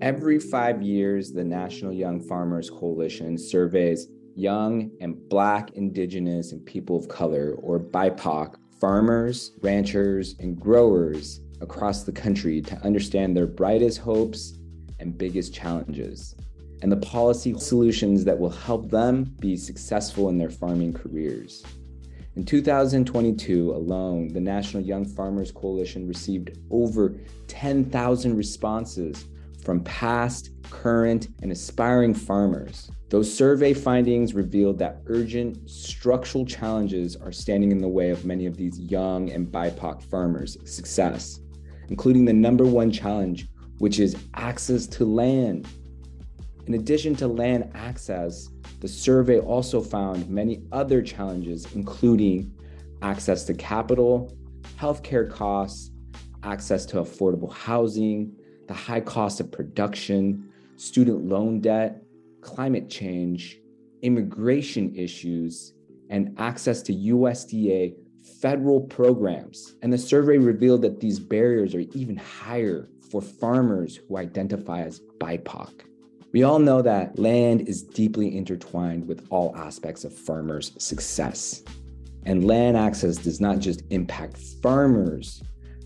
Every five years, the National Young Farmers Coalition surveys young and Black, Indigenous, and people of color, or BIPOC, farmers, ranchers, and growers across the country to understand their brightest hopes and biggest challenges, and the policy solutions that will help them be successful in their farming careers. In 2022 alone, the National Young Farmers Coalition received over 10,000 responses from past, current, and aspiring farmers. Those survey findings revealed that urgent structural challenges are standing in the way of many of these young and BIPOC farmers' success, including the number one challenge, which is access to land. In addition to land access, the survey also found many other challenges, including access to capital, healthcare costs, access to affordable housing, the high cost of production, student loan debt, climate change, immigration issues, and access to USDA federal programs. And the survey revealed that these barriers are even higher for farmers who identify as BIPOC. We all know that land is deeply intertwined with all aspects of farmers' success. And land access does not just impact farmers,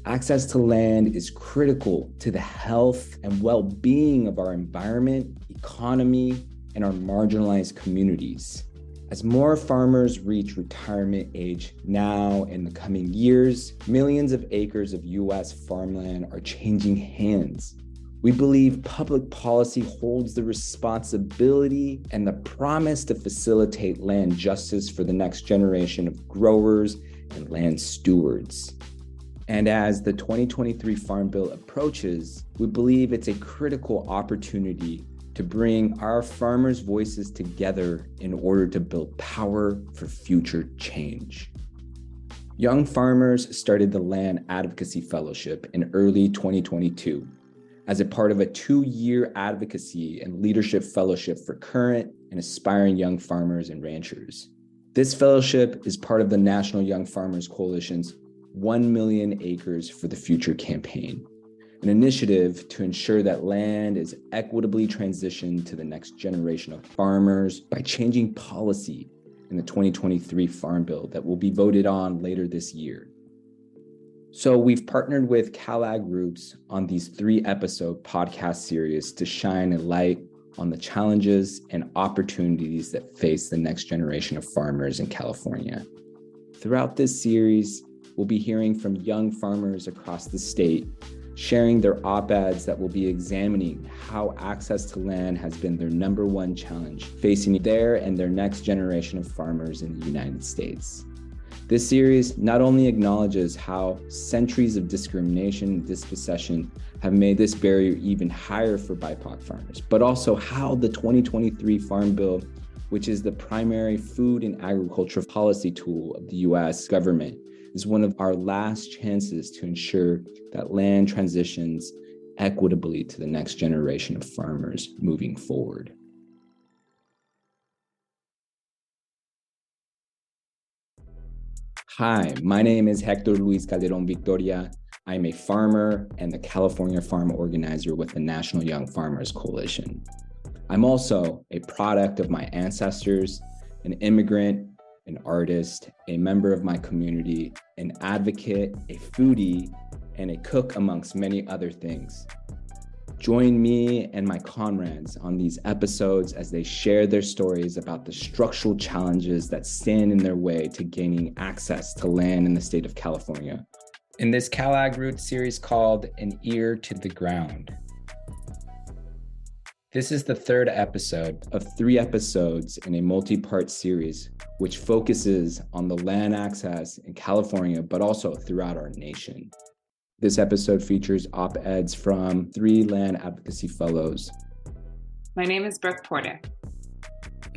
Access to land is critical to the health and well being of our environment, economy, and our marginalized communities. As more farmers reach retirement age now and in the coming years, millions of acres of US farmland are changing hands. We believe public policy holds the responsibility and the promise to facilitate land justice for the next generation of growers and land stewards. And as the 2023 Farm Bill approaches, we believe it's a critical opportunity to bring our farmers' voices together in order to build power for future change. Young farmers started the Land Advocacy Fellowship in early 2022 as a part of a two year advocacy and leadership fellowship for current and aspiring young farmers and ranchers. This fellowship is part of the National Young Farmers Coalition's 1 million acres for the future campaign, an initiative to ensure that land is equitably transitioned to the next generation of farmers by changing policy in the 2023 Farm Bill that will be voted on later this year. So, we've partnered with CalAg Roots on these three episode podcast series to shine a light on the challenges and opportunities that face the next generation of farmers in California. Throughout this series, we'll be hearing from young farmers across the state, sharing their op eds that will be examining how access to land has been their number one challenge facing their and their next generation of farmers in the United States. This series not only acknowledges how centuries of discrimination and dispossession have made this barrier even higher for BIPOC farmers, but also how the 2023 Farm Bill, which is the primary food and agriculture policy tool of the US government, is one of our last chances to ensure that land transitions equitably to the next generation of farmers moving forward. Hi, my name is Hector Luis Calderon Victoria. I'm a farmer and the California Farm Organizer with the National Young Farmers Coalition. I'm also a product of my ancestors, an immigrant an artist, a member of my community, an advocate, a foodie, and a cook, amongst many other things. Join me and my comrades on these episodes as they share their stories about the structural challenges that stand in their way to gaining access to land in the state of California. In this CalAg Root series called An Ear to the Ground, this is the third episode of three episodes in a multi part series, which focuses on the land access in California, but also throughout our nation. This episode features op eds from three land advocacy fellows. My name is Brooke Porter.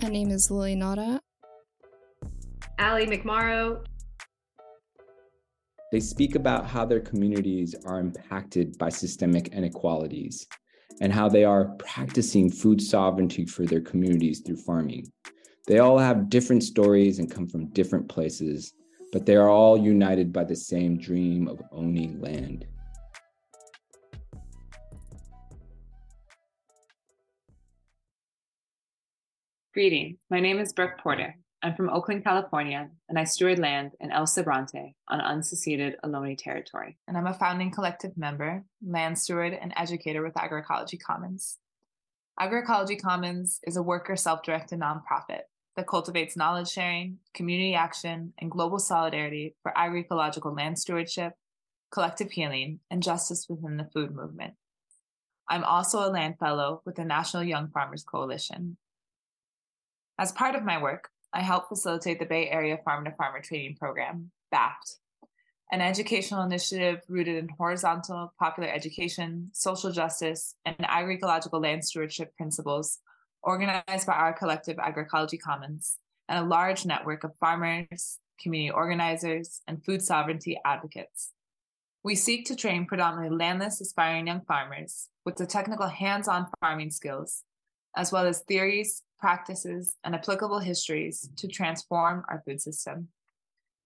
My name is Lily Nauta. Allie McMorrow. They speak about how their communities are impacted by systemic inequalities and how they are practicing food sovereignty for their communities through farming. They all have different stories and come from different places, but they are all united by the same dream of owning land. Greetings. My name is Brooke Porter. I'm from Oakland, California, and I steward land in El Sobrante on unseceded Ohlone territory. And I'm a founding collective member, land steward, and educator with Agroecology Commons. Agroecology Commons is a worker self directed nonprofit that cultivates knowledge sharing, community action, and global solidarity for agroecological land stewardship, collective healing, and justice within the food movement. I'm also a land fellow with the National Young Farmers Coalition. As part of my work, I help facilitate the Bay Area Farm to Farmer Training Program, BAFT, an educational initiative rooted in horizontal popular education, social justice, and agroecological land stewardship principles organized by our collective Agroecology Commons and a large network of farmers, community organizers, and food sovereignty advocates. We seek to train predominantly landless aspiring young farmers with the technical hands on farming skills, as well as theories, practices, and applicable histories to transform our food system.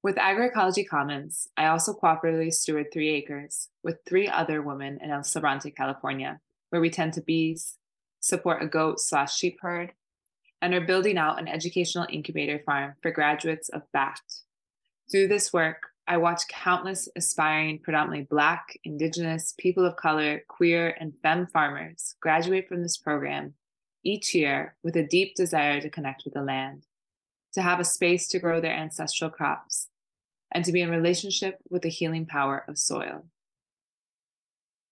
With Agroecology Commons, I also cooperatively steward three acres with three other women in El Sobrante, California, where we tend to bees, support a goat slash sheep herd, and are building out an educational incubator farm for graduates of BAFT. Through this work, I watch countless aspiring, predominantly Black, Indigenous, people of color, queer, and femme farmers graduate from this program each year with a deep desire to connect with the land, to have a space to grow their ancestral crops, and to be in relationship with the healing power of soil.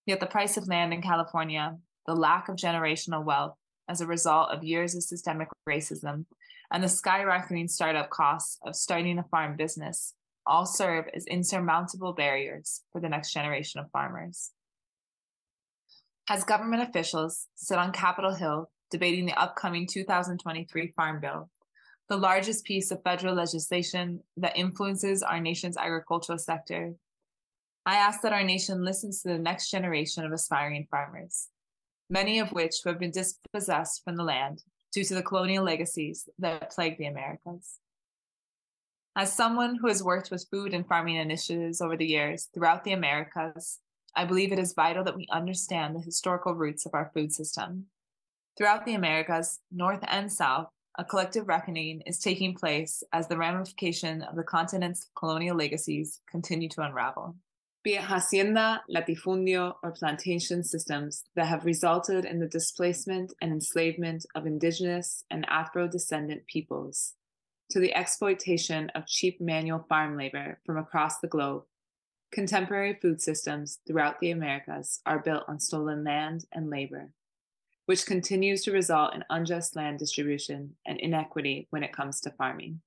Yet the price of land in California, the lack of generational wealth as a result of years of systemic racism, and the skyrocketing startup costs of starting a farm business all serve as insurmountable barriers for the next generation of farmers. As government officials sit on Capitol Hill debating the upcoming 2023 Farm Bill, the largest piece of federal legislation that influences our nation's agricultural sector. I ask that our nation listens to the next generation of aspiring farmers, many of which have been dispossessed from the land due to the colonial legacies that plague the Americas. As someone who has worked with food and farming initiatives over the years throughout the Americas, I believe it is vital that we understand the historical roots of our food system Throughout the Americas, North and South, a collective reckoning is taking place as the ramification of the continent's colonial legacies continue to unravel. Be it hacienda, latifundio, or plantation systems that have resulted in the displacement and enslavement of indigenous and Afro descendant peoples, to the exploitation of cheap manual farm labor from across the globe, contemporary food systems throughout the Americas are built on stolen land and labor which continues to result in unjust land distribution and inequity when it comes to farming.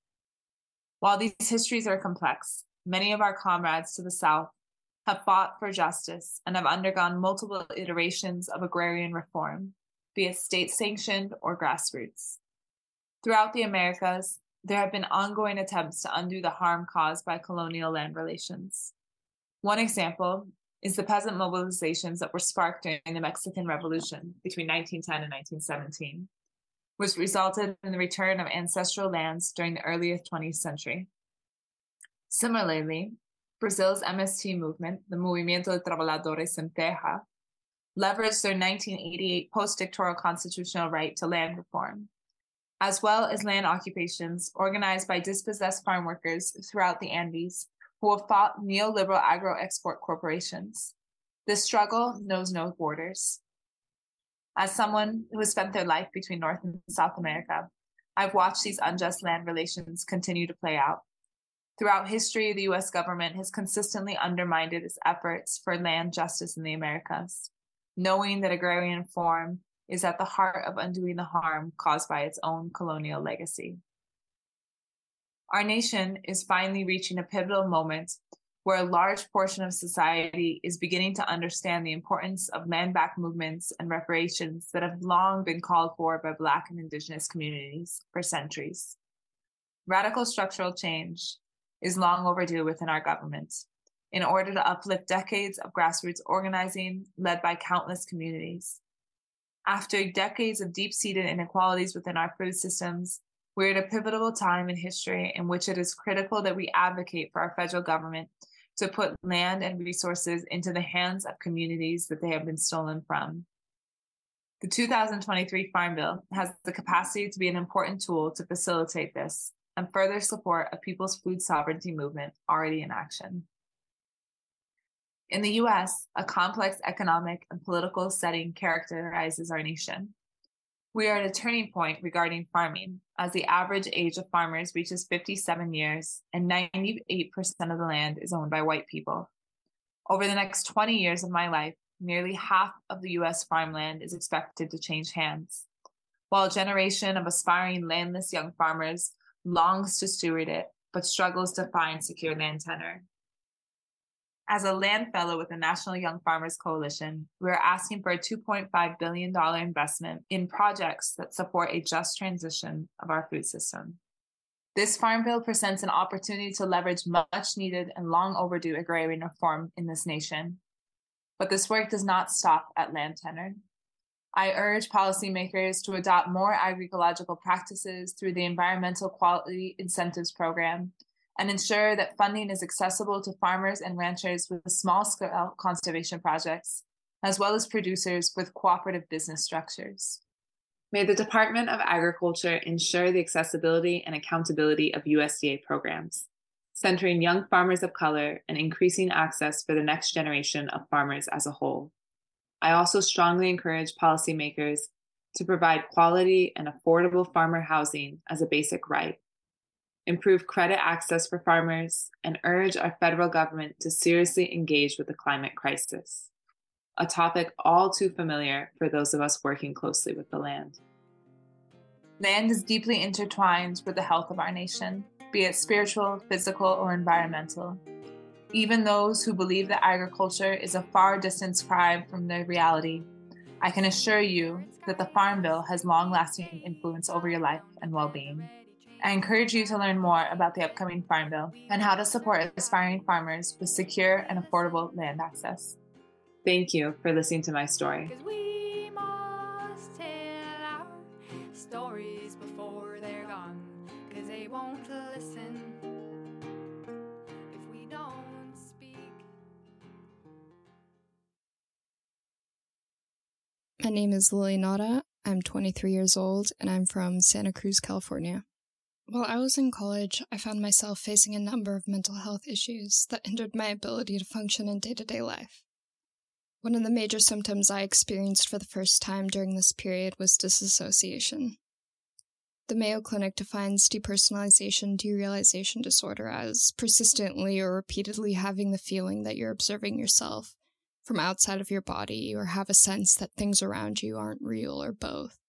While these histories are complex, many of our comrades to the South have fought for justice and have undergone multiple iterations of agrarian reform, be it state sanctioned or grassroots. Throughout the Americas, there have been ongoing attempts to undo the harm caused by colonial land relations. One example is the peasant mobilizations that were sparked during the Mexican Revolution between 1910 and 1917, which resulted in the return of ancestral lands during the earliest 20th century. Similarly, Brazil's MST movement, the Movimiento de Trabalhadores Sem Terra, leveraged their 1988 post dictatorial constitutional right to land reform, as well as land occupations organized by dispossessed farm workers throughout the Andes who have fought neoliberal agro export corporations. This struggle knows no borders. As someone who has spent their life between North and South America, I've watched these unjust land relations continue to play out. Throughout history, the US government has consistently undermined its efforts for land justice in the Americas, knowing that agrarian reform is at the heart of undoing the harm caused by its own colonial legacy. Our nation is finally reaching a pivotal moment where a large portion of society is beginning to understand the importance of land back movements and reparations that have long been called for by Black and Indigenous communities for centuries. Radical structural change is long overdue within our government in order to uplift decades of grassroots organizing led by countless communities. After decades of deep seated inequalities within our food systems, we're at a pivotal time in history in which it is critical that we advocate for our federal government to put land and resources into the hands of communities that they have been stolen from. The 2023 Farm Bill has the capacity to be an important tool to facilitate this and further support a people's food sovereignty movement already in action. In the US, a complex economic and political setting characterizes our nation. We are at a turning point regarding farming, as the average age of farmers reaches 57 years and 98% of the land is owned by white people. Over the next 20 years of my life, nearly half of the US farmland is expected to change hands. While a generation of aspiring landless young farmers longs to steward it, but struggles to find secure land tenure. As a land fellow with the National Young Farmers Coalition, we are asking for a $2.5 billion investment in projects that support a just transition of our food system. This farm bill presents an opportunity to leverage much needed and long overdue agrarian reform in this nation. But this work does not stop at land tenure. I urge policymakers to adopt more agroecological practices through the Environmental Quality Incentives Program and ensure that funding is accessible to farmers and ranchers with small scale conservation projects, as well as producers with cooperative business structures. May the Department of Agriculture ensure the accessibility and accountability of USDA programs, centering young farmers of color and increasing access for the next generation of farmers as a whole. I also strongly encourage policymakers to provide quality and affordable farmer housing as a basic right improve credit access for farmers, and urge our federal government to seriously engage with the climate crisis, a topic all too familiar for those of us working closely with the land. Land is deeply intertwined with the health of our nation, be it spiritual, physical, or environmental. Even those who believe that agriculture is a far distance cry from their reality, I can assure you that the Farm Bill has long lasting influence over your life and well being. I encourage you to learn more about the upcoming Farm Bill and how to support aspiring farmers with secure and affordable land access. Thank you for listening to my story. My name is Lily Nauta. I'm 23 years old and I'm from Santa Cruz, California. While I was in college, I found myself facing a number of mental health issues that hindered my ability to function in day to day life. One of the major symptoms I experienced for the first time during this period was disassociation. The Mayo Clinic defines depersonalization derealization disorder as persistently or repeatedly having the feeling that you're observing yourself from outside of your body or have a sense that things around you aren't real or both.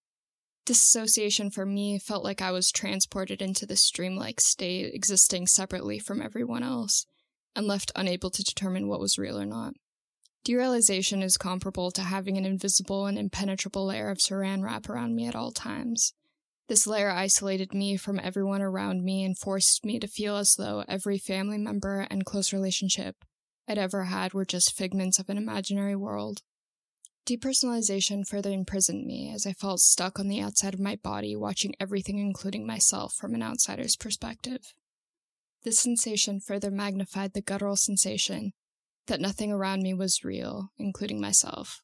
Disassociation for me felt like I was transported into this dreamlike state, existing separately from everyone else, and left unable to determine what was real or not. Derealization is comparable to having an invisible and impenetrable layer of saran wrap around me at all times. This layer isolated me from everyone around me and forced me to feel as though every family member and close relationship I'd ever had were just figments of an imaginary world. Depersonalization further imprisoned me as I felt stuck on the outside of my body, watching everything, including myself, from an outsider's perspective. This sensation further magnified the guttural sensation that nothing around me was real, including myself.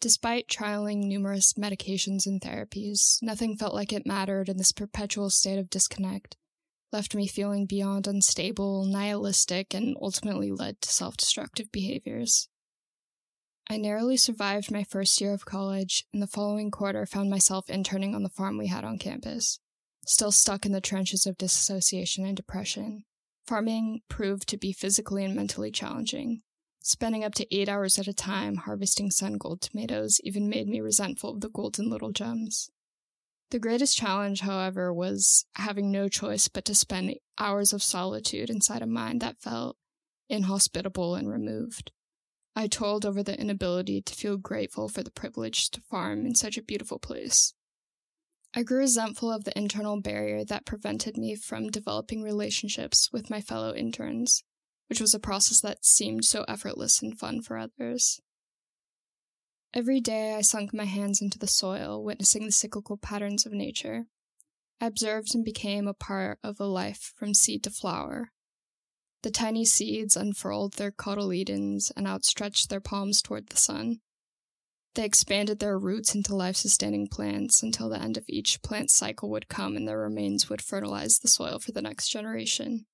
Despite trialing numerous medications and therapies, nothing felt like it mattered, and this perpetual state of disconnect left me feeling beyond unstable, nihilistic, and ultimately led to self destructive behaviors. I narrowly survived my first year of college, and the following quarter found myself interning on the farm we had on campus, still stuck in the trenches of disassociation and depression. Farming proved to be physically and mentally challenging. Spending up to eight hours at a time harvesting sun gold tomatoes even made me resentful of the golden little gems. The greatest challenge, however, was having no choice but to spend hours of solitude inside a mind that felt inhospitable and removed. I toiled over the inability to feel grateful for the privilege to farm in such a beautiful place. I grew resentful of the internal barrier that prevented me from developing relationships with my fellow interns, which was a process that seemed so effortless and fun for others. Every day I sunk my hands into the soil, witnessing the cyclical patterns of nature. I observed and became a part of a life from seed to flower, the tiny seeds unfurled their cotyledons and outstretched their palms toward the sun. They expanded their roots into life sustaining plants until the end of each plant cycle would come and their remains would fertilize the soil for the next generation.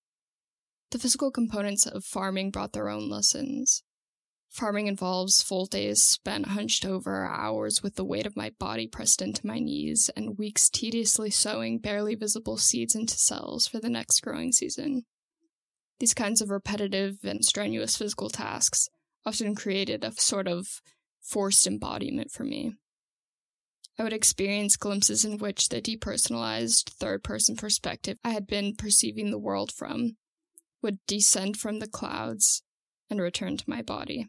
The physical components of farming brought their own lessons. Farming involves full days spent hunched over, hours with the weight of my body pressed into my knees, and weeks tediously sowing barely visible seeds into cells for the next growing season. These kinds of repetitive and strenuous physical tasks often created a sort of forced embodiment for me. I would experience glimpses in which the depersonalized third person perspective I had been perceiving the world from would descend from the clouds and return to my body.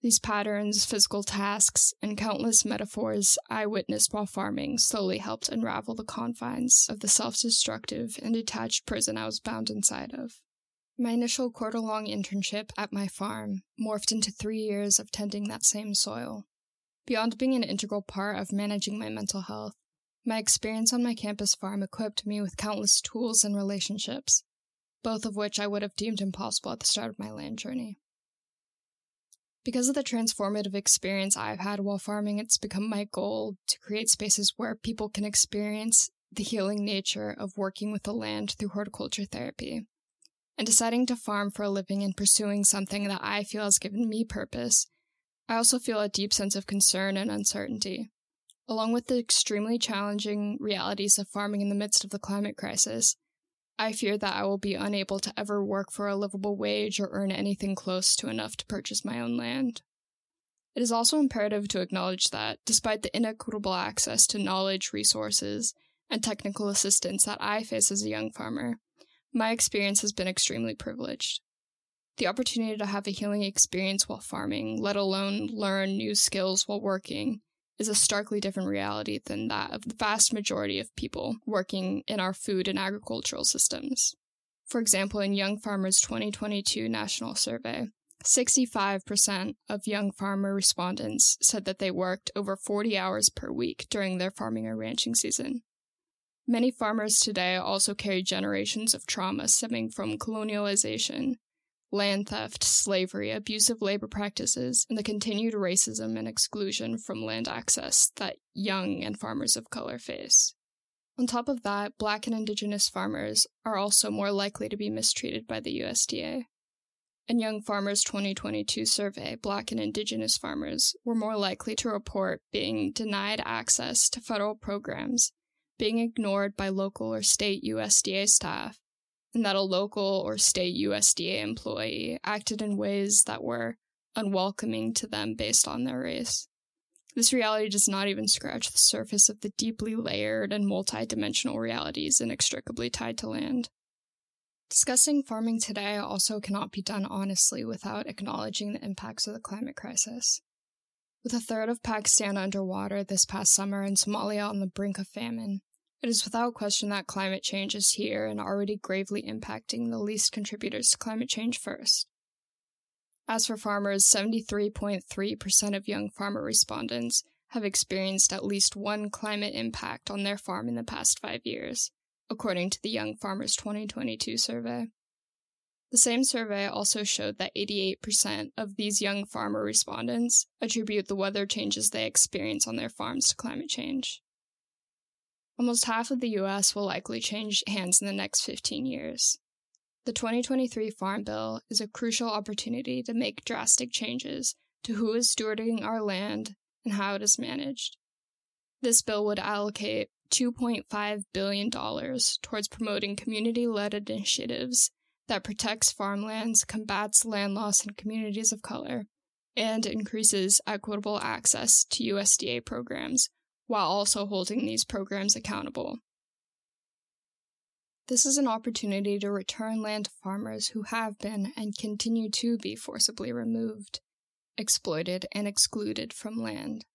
These patterns, physical tasks, and countless metaphors I witnessed while farming slowly helped unravel the confines of the self destructive and detached prison I was bound inside of. My initial quarter long internship at my farm morphed into three years of tending that same soil. Beyond being an integral part of managing my mental health, my experience on my campus farm equipped me with countless tools and relationships, both of which I would have deemed impossible at the start of my land journey. Because of the transformative experience I've had while farming, it's become my goal to create spaces where people can experience the healing nature of working with the land through horticulture therapy. And deciding to farm for a living and pursuing something that I feel has given me purpose, I also feel a deep sense of concern and uncertainty. Along with the extremely challenging realities of farming in the midst of the climate crisis, I fear that I will be unable to ever work for a livable wage or earn anything close to enough to purchase my own land. It is also imperative to acknowledge that, despite the inequitable access to knowledge, resources, and technical assistance that I face as a young farmer, my experience has been extremely privileged. The opportunity to have a healing experience while farming, let alone learn new skills while working, is a starkly different reality than that of the vast majority of people working in our food and agricultural systems. For example, in Young Farmers 2022 National Survey, 65% of young farmer respondents said that they worked over 40 hours per week during their farming or ranching season. Many farmers today also carry generations of trauma stemming from colonialization, land theft, slavery, abusive labor practices, and the continued racism and exclusion from land access that young and farmers of color face. On top of that, Black and Indigenous farmers are also more likely to be mistreated by the USDA. In Young Farmers 2022 survey, Black and Indigenous farmers were more likely to report being denied access to federal programs, being ignored by local or state USDA staff, and that a local or state USDA employee acted in ways that were unwelcoming to them based on their race. This reality does not even scratch the surface of the deeply layered and multidimensional realities inextricably tied to land. Discussing farming today also cannot be done honestly without acknowledging the impacts of the climate crisis. With a third of Pakistan underwater this past summer and Somalia on the brink of famine, it is without question that climate change is here and already gravely impacting the least contributors to climate change first. As for farmers, 73.3% of young farmer respondents have experienced at least one climate impact on their farm in the past five years, according to the Young Farmers 2022 survey. The same survey also showed that 88% of these young farmer respondents attribute the weather changes they experience on their farms to climate change. Almost half of the US will likely change hands in the next 15 years. The 2023 Farm Bill is a crucial opportunity to make drastic changes to who is stewarding our land and how it is managed. This bill would allocate $2.5 billion towards promoting community led initiatives that protects farmlands, combats land loss in communities of color, and increases equitable access to USDA programs while also holding these programs accountable. This is an opportunity to return land to farmers who have been and continue to be forcibly removed, exploited, and excluded from land.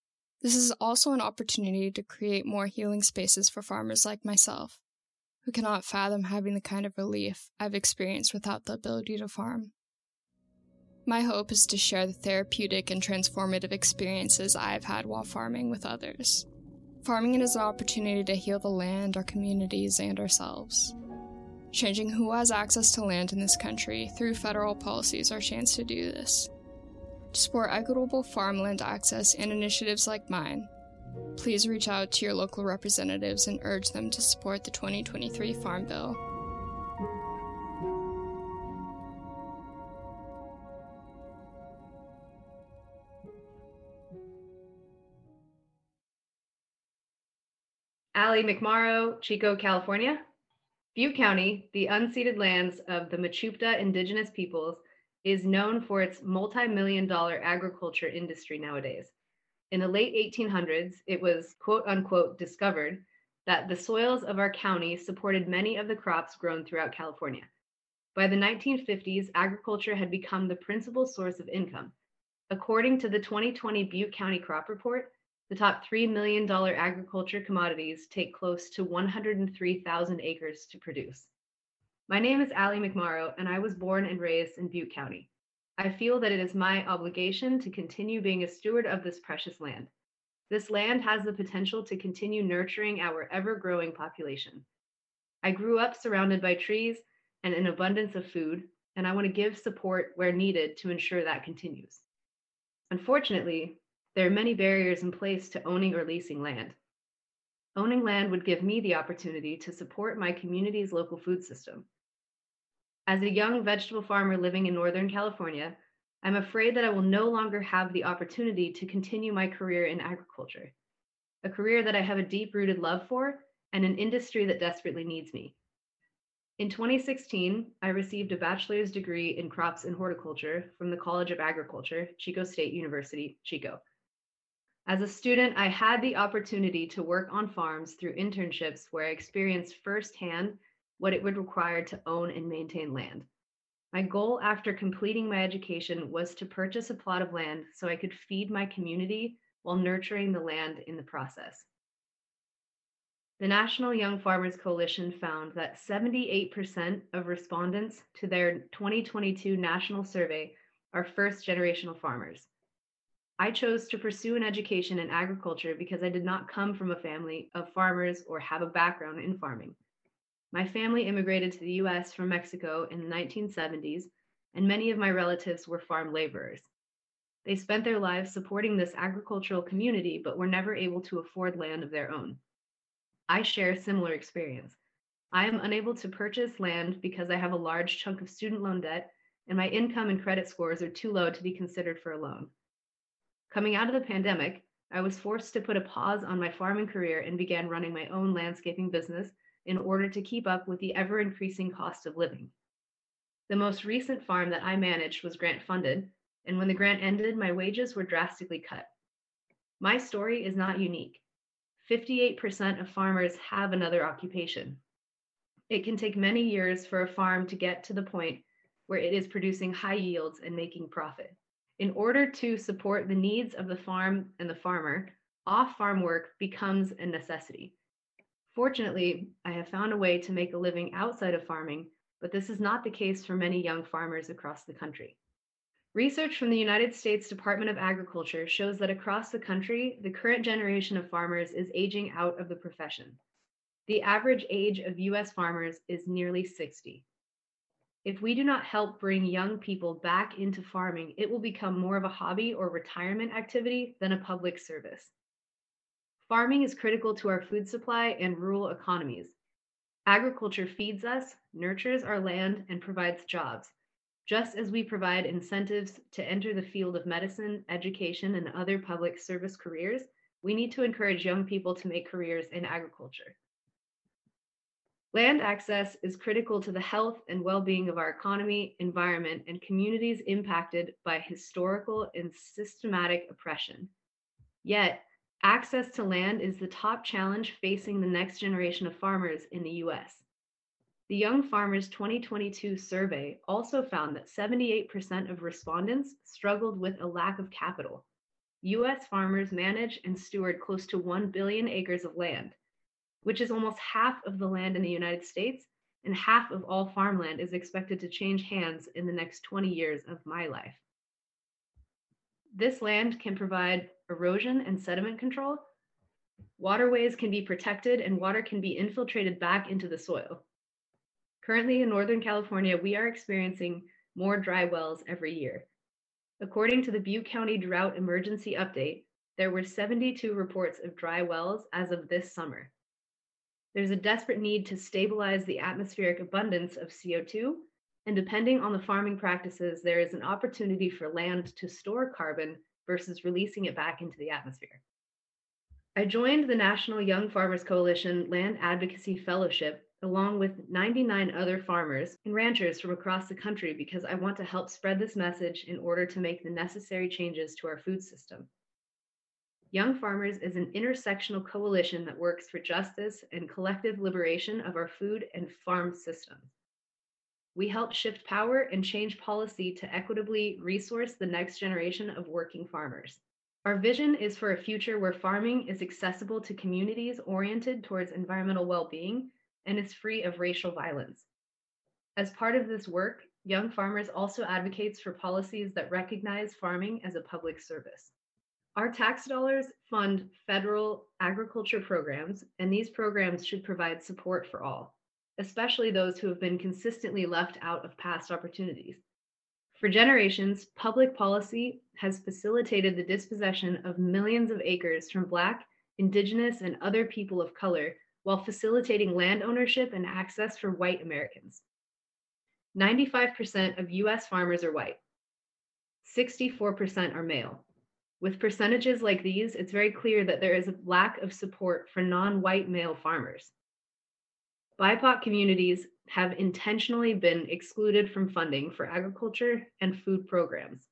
This is also an opportunity to create more healing spaces for farmers like myself, who cannot fathom having the kind of relief I've experienced without the ability to farm. My hope is to share the therapeutic and transformative experiences I've had while farming with others. Farming is an opportunity to heal the land, our communities, and ourselves. Changing who has access to land in this country through federal policies our chance to do this. To support equitable farmland access and initiatives like mine, please reach out to your local representatives and urge them to support the 2023 Farm Bill. Allie McMorrow, Chico, California. Butte County, the unceded lands of the Mechoopda indigenous peoples, is known for its multi million dollar agriculture industry nowadays. In the late 1800s, it was quote unquote discovered that the soils of our county supported many of the crops grown throughout California. By the 1950s, agriculture had become the principal source of income. According to the 2020 Butte County Crop Report, the top $3 million agriculture commodities take close to 103,000 acres to produce. My name is Allie McMorrow, and I was born and raised in Butte County. I feel that it is my obligation to continue being a steward of this precious land. This land has the potential to continue nurturing our ever growing population. I grew up surrounded by trees and an abundance of food, and I want to give support where needed to ensure that continues. Unfortunately, there are many barriers in place to owning or leasing land. Owning land would give me the opportunity to support my community's local food system. As a young vegetable farmer living in Northern California, I'm afraid that I will no longer have the opportunity to continue my career in agriculture, a career that I have a deep rooted love for and an industry that desperately needs me. In 2016, I received a bachelor's degree in crops and horticulture from the College of Agriculture, Chico State University, Chico. As a student, I had the opportunity to work on farms through internships where I experienced firsthand what it would require to own and maintain land. My goal after completing my education was to purchase a plot of land so I could feed my community while nurturing the land in the process. The National Young Farmers Coalition found that 78% of respondents to their 2022 national survey are first generational farmers. I chose to pursue an education in agriculture because I did not come from a family of farmers or have a background in farming. My family immigrated to the US from Mexico in the 1970s, and many of my relatives were farm laborers. They spent their lives supporting this agricultural community, but were never able to afford land of their own. I share a similar experience. I am unable to purchase land because I have a large chunk of student loan debt, and my income and credit scores are too low to be considered for a loan. Coming out of the pandemic, I was forced to put a pause on my farming career and began running my own landscaping business in order to keep up with the ever increasing cost of living. The most recent farm that I managed was grant funded, and when the grant ended, my wages were drastically cut. My story is not unique. 58% of farmers have another occupation. It can take many years for a farm to get to the point where it is producing high yields and making profit. In order to support the needs of the farm and the farmer, off farm work becomes a necessity. Fortunately, I have found a way to make a living outside of farming, but this is not the case for many young farmers across the country. Research from the United States Department of Agriculture shows that across the country, the current generation of farmers is aging out of the profession. The average age of US farmers is nearly 60. If we do not help bring young people back into farming, it will become more of a hobby or retirement activity than a public service. Farming is critical to our food supply and rural economies. Agriculture feeds us, nurtures our land, and provides jobs. Just as we provide incentives to enter the field of medicine, education, and other public service careers, we need to encourage young people to make careers in agriculture. Land access is critical to the health and well being of our economy, environment, and communities impacted by historical and systematic oppression. Yet, access to land is the top challenge facing the next generation of farmers in the US. The Young Farmers 2022 survey also found that 78% of respondents struggled with a lack of capital. US farmers manage and steward close to 1 billion acres of land which is almost half of the land in the United States, and half of all farmland is expected to change hands in the next 20 years of my life. This land can provide erosion and sediment control. Waterways can be protected and water can be infiltrated back into the soil. Currently in Northern California, we are experiencing more dry wells every year. According to the Butte County Drought Emergency Update, there were 72 reports of dry wells as of this summer. There's a desperate need to stabilize the atmospheric abundance of CO2, and depending on the farming practices, there is an opportunity for land to store carbon versus releasing it back into the atmosphere. I joined the National Young Farmers Coalition Land Advocacy Fellowship along with 99 other farmers and ranchers from across the country because I want to help spread this message in order to make the necessary changes to our food system. Young Farmers is an intersectional coalition that works for justice and collective liberation of our food and farm systems. We help shift power and change policy to equitably resource the next generation of working farmers. Our vision is for a future where farming is accessible to communities oriented towards environmental well being and is free of racial violence. As part of this work, Young Farmers also advocates for policies that recognize farming as a public service. Our tax dollars fund federal agriculture programs, and these programs should provide support for all, especially those who have been consistently left out of past opportunities. For generations, public policy has facilitated the dispossession of millions of acres from Black, Indigenous, and other people of color while facilitating land ownership and access for white Americans. 95% of US farmers are white, 64% are male, with percentages like these, it's very clear that there is a lack of support for non white male farmers. BIPOC communities have intentionally been excluded from funding for agriculture and food programs.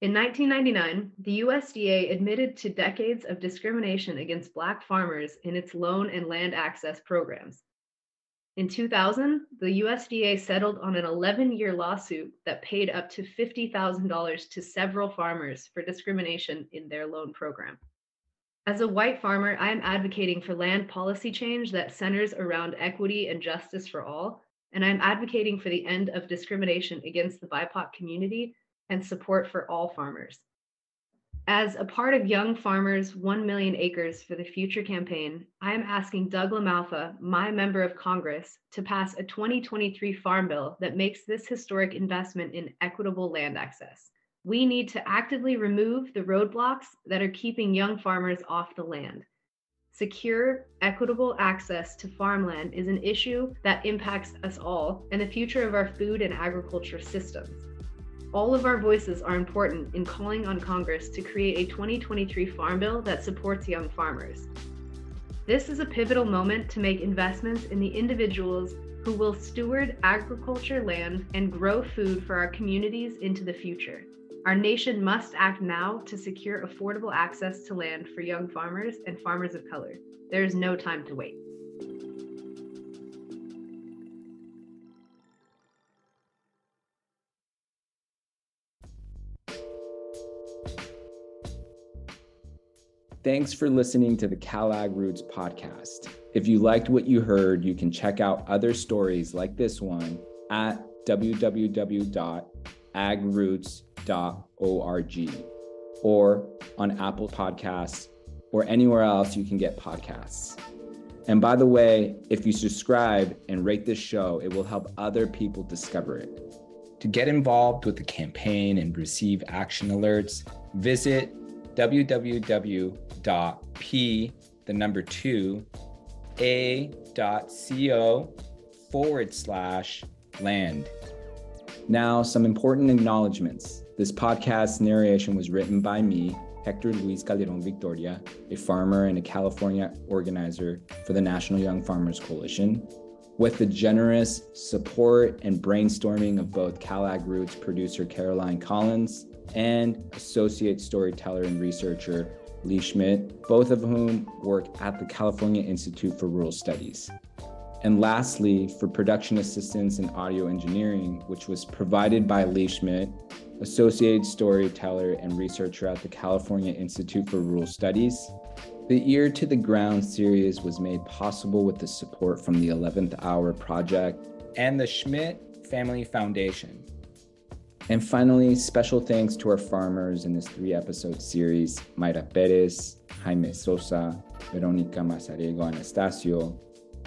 In 1999, the USDA admitted to decades of discrimination against Black farmers in its loan and land access programs. In 2000, the USDA settled on an 11 year lawsuit that paid up to $50,000 to several farmers for discrimination in their loan program. As a white farmer, I am advocating for land policy change that centers around equity and justice for all, and I'm advocating for the end of discrimination against the BIPOC community and support for all farmers. As a part of Young Farmers 1 Million Acres for the Future campaign, I am asking Doug LaMalfa, my member of Congress, to pass a 2023 farm bill that makes this historic investment in equitable land access. We need to actively remove the roadblocks that are keeping young farmers off the land. Secure, equitable access to farmland is an issue that impacts us all and the future of our food and agriculture systems. All of our voices are important in calling on Congress to create a 2023 Farm Bill that supports young farmers. This is a pivotal moment to make investments in the individuals who will steward agriculture land and grow food for our communities into the future. Our nation must act now to secure affordable access to land for young farmers and farmers of color. There is no time to wait. Thanks for listening to the CalAg Roots podcast. If you liked what you heard, you can check out other stories like this one at www.agroots.org or on Apple Podcasts or anywhere else you can get podcasts. And by the way, if you subscribe and rate this show, it will help other people discover it. To get involved with the campaign and receive action alerts, visit www.p, the number two, a.co forward slash land. Now, some important acknowledgments. This podcast narration was written by me, Hector Luis Calderon Victoria, a farmer and a California organizer for the National Young Farmers Coalition, with the generous support and brainstorming of both CalAg Roots producer Caroline Collins and associate storyteller and researcher Lee Schmidt, both of whom work at the California Institute for Rural Studies. And lastly, for production assistance and audio engineering, which was provided by Lee Schmidt, associate storyteller and researcher at the California Institute for Rural Studies. The Ear to the Ground series was made possible with the support from the 11th Hour Project and the Schmidt Family Foundation. And finally, special thanks to our farmers in this three episode series Mayra Perez, Jaime Sosa, Veronica Mazarego Anastasio,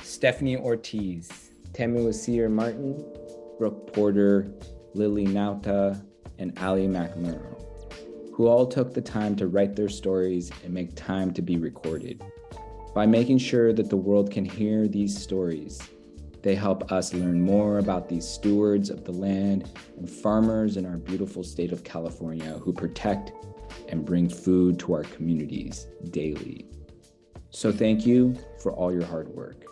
Stephanie Ortiz, Temu Asir Martin, Brooke Porter, Lily Nauta, and Ali McMurrow, who all took the time to write their stories and make time to be recorded. By making sure that the world can hear these stories, they help us learn more about these stewards of the land and farmers in our beautiful state of California who protect and bring food to our communities daily. So, thank you for all your hard work.